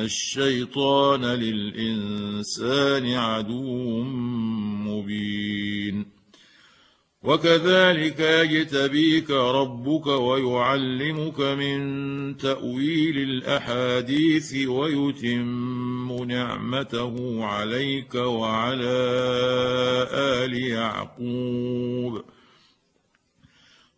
الشيطان للإنسان عدو مبين وكذلك يجتبيك ربك ويعلمك من تأويل الأحاديث ويتم نعمته عليك وعلى آل يعقوب ۖ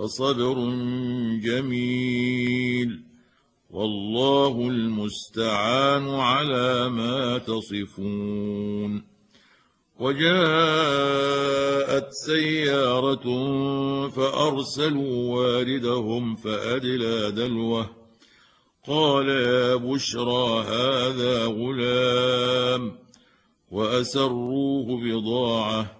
فصبر جميل. والله المستعان على ما تصفون. وجاءت سيارة فأرسلوا واردهم فأدلى دلوه. قال يا بشرى هذا غلام. وأسروه بضاعة.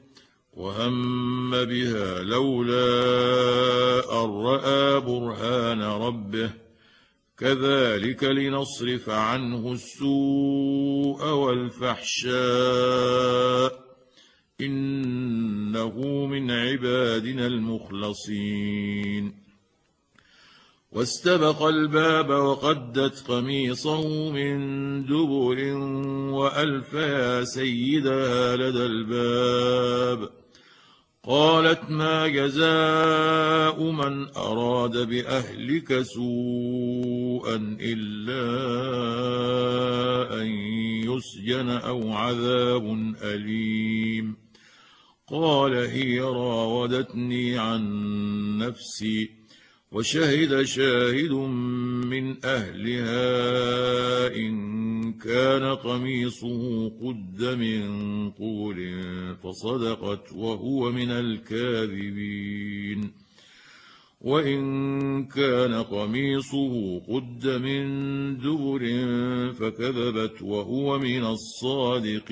وهم بها لولا ان راى برهان ربه كذلك لنصرف عنه السوء والفحشاء انه من عبادنا المخلصين واستبق الباب وقدت قميصه من دبر والف يا سيدها لدى الباب قالت ما جزاء من أراد بأهلك سوءا إلا أن يسجن أو عذاب أليم. قال هي راودتني عن نفسي وشهد شاهد من أهلها إن كان قميصه قد من قبل فصدقت وهو من الكاذبين. وإن كان قميصه قد من دبر فكذبت وهو من الصادقين.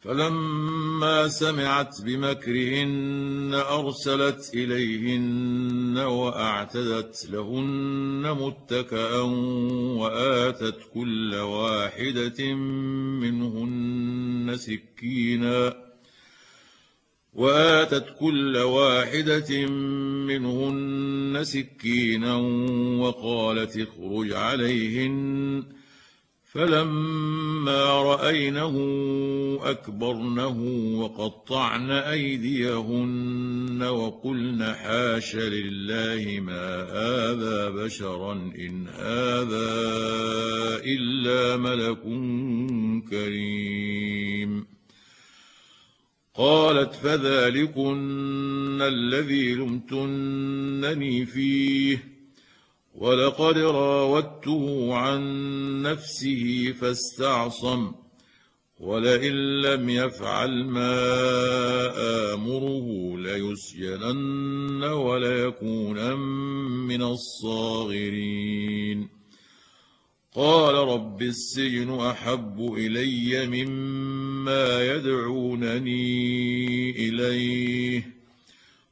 فلما سمعت بمكرهن أرسلت إليهن وأعتدت لهن متكئا وآتت كل واحدة منهن سكينا وآتت كل واحدة منهن سكينا وقالت اخرج عليهن فلما رأينه أكبرنه وقطعن أيديهن وقلن حاش لله ما هذا بشرا إن هذا إلا ملك كريم. قالت فذلكن الذي لمتنني فيه. ولقد راودته عن نفسه فاستعصم ولئن لم يفعل ما آمره ليسجنن وليكونن من الصاغرين. قال رب السجن أحب إلي مما يدعونني إليه.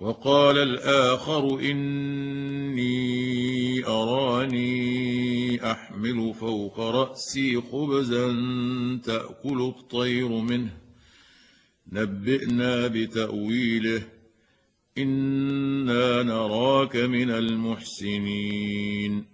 وقال الآخر إني أراني أحمل فوق رأسي خبزا تأكل الطير منه. نبئنا بتأويله. إنا نراك من المحسنين.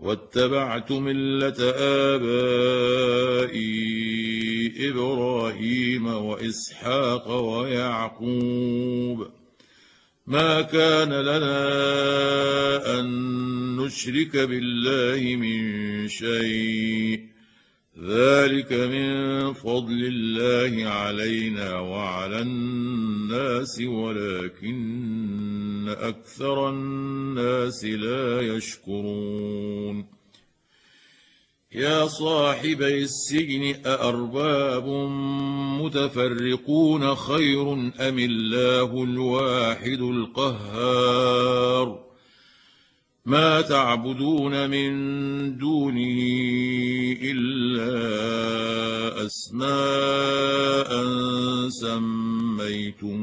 واتبعت ملة آبائي إبراهيم وإسحاق ويعقوب. ما كان لنا أن نشرك بالله من شيء. ذلك من فضل الله علينا وعلى الناس ولكن أكثر الناس لا يشكرون. يا صاحبي السجن أأرباب متفرقون خير أم الله الواحد القهار؟ ما تعبدون من دونه إلا أسماء سميتموها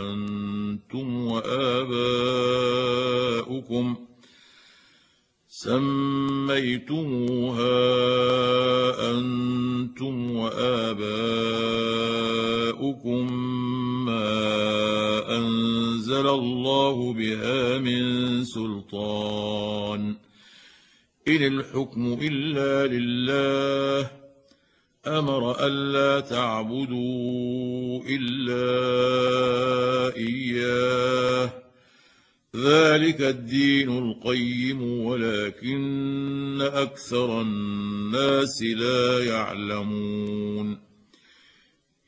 أنتم وآباؤكم ۖ سميتموها أنتم وآباؤكم أنزل الله بها من سلطان. إن الحكم إلا لله. أمر ألا تعبدوا إلا إياه. ذلك الدين القيم ولكن أكثر الناس لا يعلمون.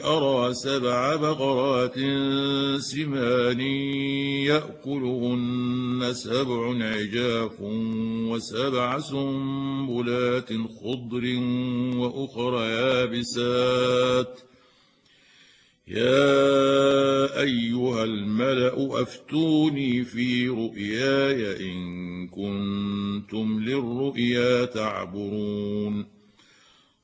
أرى سبع بقرات سمان يأكلهن سبع عجاف وسبع سنبلات خضر وأخر يابسات. يا أيها الملأ أفتوني في رؤياي إن كنتم للرؤيا تعبرون.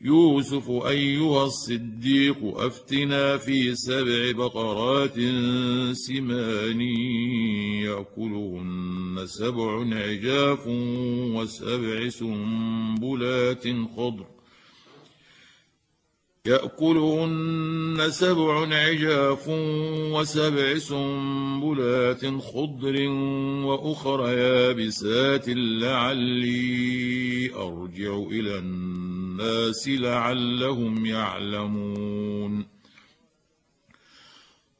يوسف أيها الصديق أفتنا في سبع بقرات سمان يأكلهن سبع عجاف وسبع سنبلات خضر. يأكلهن سبع عجاف وسبع سنبلات خضر وأخر يابسات لعلي أرجع إلى الناس لعلهم يعلمون.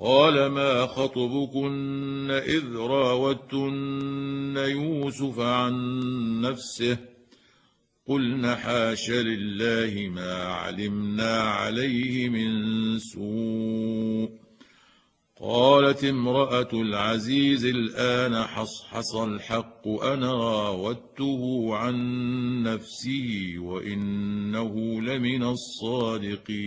قال ما خطبكن إذ راوتن يوسف عن نفسه قلن حاش لله ما علمنا عليه من سوء قالت امرأة العزيز الآن حصحص الحق أنا راودته عن نفسه وإنه لمن الصادقين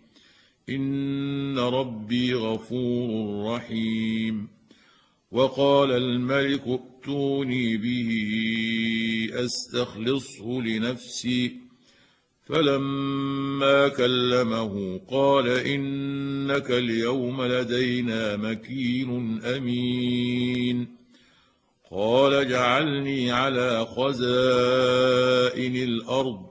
إن ربي غفور رحيم. وقال الملك ائتوني به أستخلصه لنفسي. فلما كلمه قال إنك اليوم لدينا مكين أمين. قال اجعلني على خزائن الأرض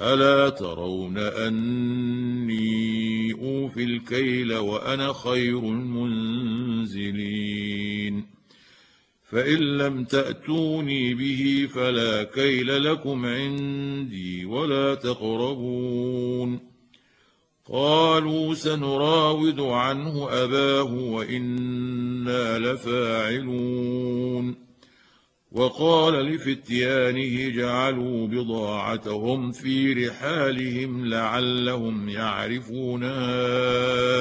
ألا ترون أني أوفي الكيل وأنا خير المنزلين. فإن لم تأتوني به فلا كيل لكم عندي ولا تقربون. قالوا سنراود عنه أباه وإنا لفاعلون. وقال لفتيانه جعلوا بضاعتهم في رحالهم لعلهم يعرفونها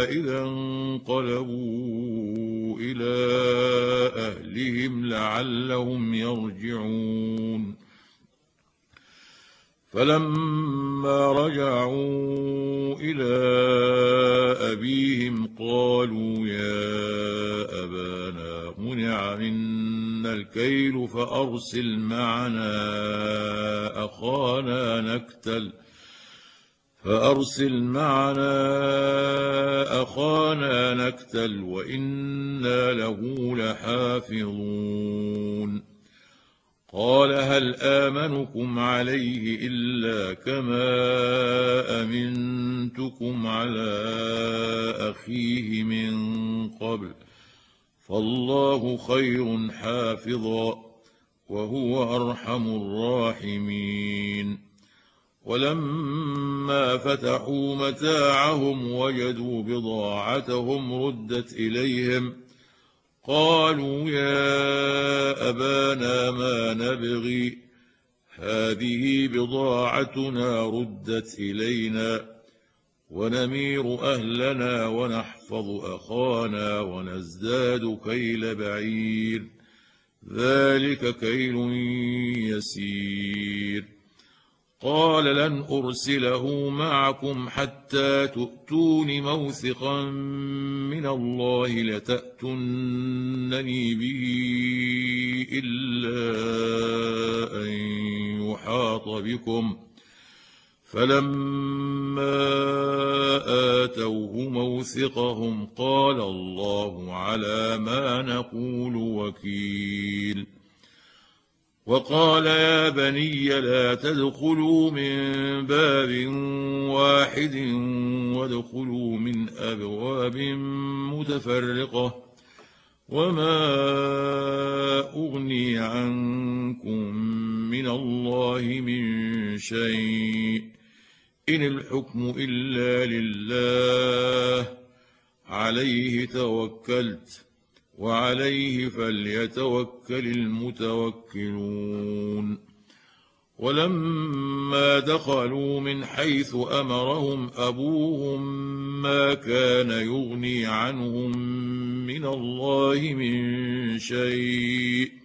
إذا انقلبوا إلى أهلهم لعلهم يرجعون. فلما رجعوا إلى أبيهم قالوا يا ابانا منع منا الكيل فأرسل معنا أخانا نكتل. فأرسل معنا أخانا نكتل وإنا له لحافظون. قال هل آمنكم عليه إلا كما أمنتكم على أخيه من قبل؟ فالله خير حافظا وهو أرحم الراحمين. ولما فتحوا متاعهم وجدوا بضاعتهم ردت إليهم قالوا يا أبانا ما نبغي هذه بضاعتنا ردت إلينا. ونمير أهلنا ونحفظ أخانا ونزداد كيل بعير. ذلك كيل يسير. قال لن أرسله معكم حتى تؤتون موثقا من الله لتاتونني به إلا أن يحاط بكم. فلما اتوه موثقهم قال الله على ما نقول وكيل وقال يا بني لا تدخلوا من باب واحد وادخلوا من ابواب متفرقه وما اغني عنكم من الله من شيء إن الحكم إلا لله عليه توكلت وعليه فليتوكل المتوكلون. ولما دخلوا من حيث أمرهم أبوهم ما كان يغني عنهم من الله من شيء.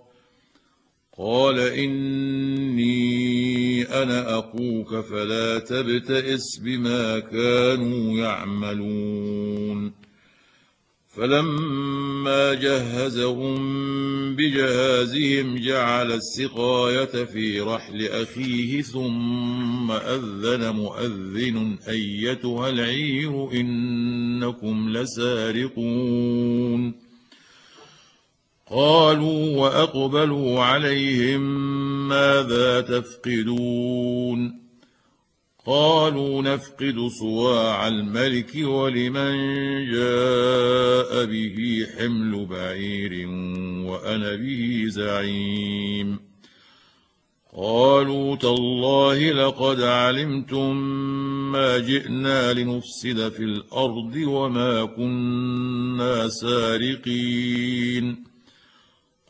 قال إني أنا أخوك فلا تبتئس بما كانوا يعملون. فلما جهزهم بجهازهم جعل السقاية في رحل أخيه ثم أذن مؤذن أيتها العير إنكم لسارقون. قالوا وأقبلوا عليهم ماذا تفقدون قالوا نفقد صواع الملك ولمن جاء به حمل بعير وأنا به زعيم. قالوا تالله لقد علمتم ما جئنا لنفسد في الأرض وما كنا سارقين.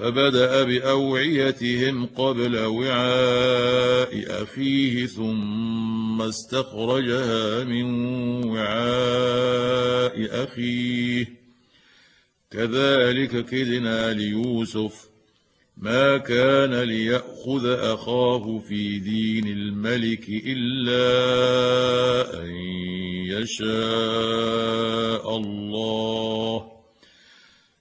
فبدأ بأوعيتهم قبل وعاء أخيه ثم استخرجها من وعاء أخيه. كذلك كدنا ليوسف ما كان ليأخذ أخاه في دين الملك إلا أن يشاء الله.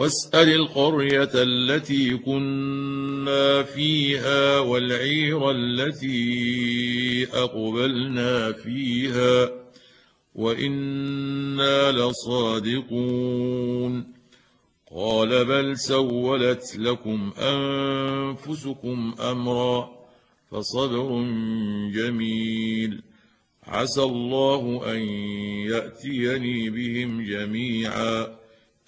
واسأل القرية التي كنا فيها والعير التي أقبلنا فيها وإنا لصادقون قال بل سولت لكم أنفسكم أمرا فصبر جميل عسى الله أن يأتيني بهم جميعا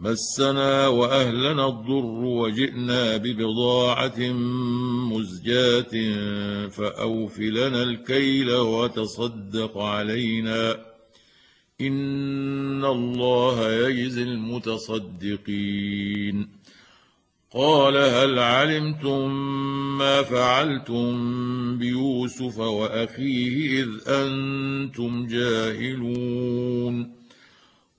مسنا وأهلنا الضر وجئنا ببضاعة مزجاة فاوف لنا الكيل وتصدق علينا. إن الله يجزي المتصدقين. قال هل علمتم ما فعلتم بيوسف وأخيه إذ أنتم جاهلون؟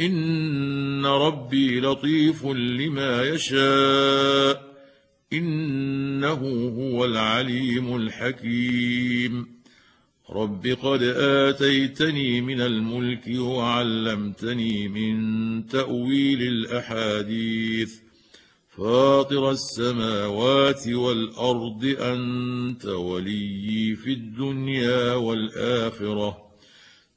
ان ربي لطيف لما يشاء انه هو العليم الحكيم رب قد اتيتني من الملك وعلمتني من تاويل الاحاديث فاطر السماوات والارض انت وليي في الدنيا والاخره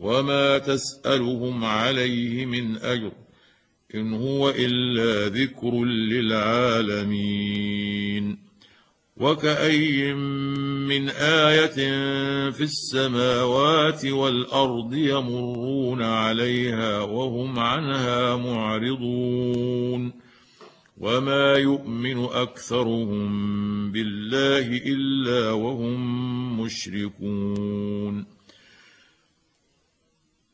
وما تسالهم عليه من اجر ان هو الا ذكر للعالمين وكأي من آية في السماوات والأرض يمرون عليها وهم عنها معرضون وما يؤمن أكثرهم بالله إلا وهم مشركون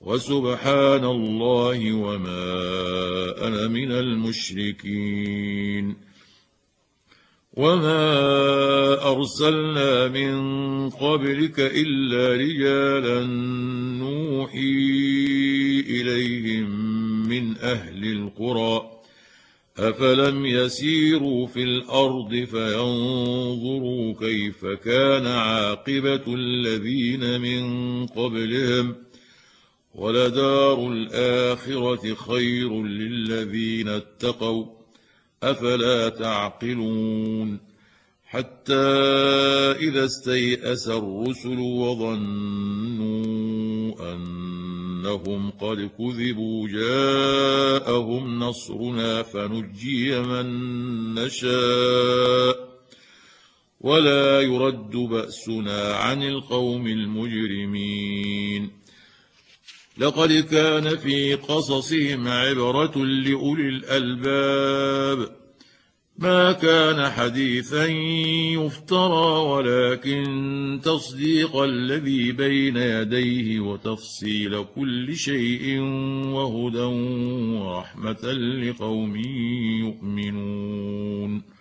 وسبحان الله وما أنا من المشركين. وما أرسلنا من قبلك إلا رجالا نوحي إليهم من أهل القرى. أفلم يسيروا في الأرض فينظروا كيف كان عاقبة الذين من قبلهم. ولدار الآخرة خير للذين اتقوا أفلا تعقلون حتى إذا استيأس الرسل وظنوا أنهم قد كذبوا جاءهم نصرنا فنجي من نشاء ولا يرد بأسنا عن القوم المجرمين لقد كان في قصصهم عبرة لأولي الألباب. ما كان حديثا يفترى ولكن تصديق الذي بين يديه وتفصيل كل شيء وهدى ورحمة لقوم يؤمنون.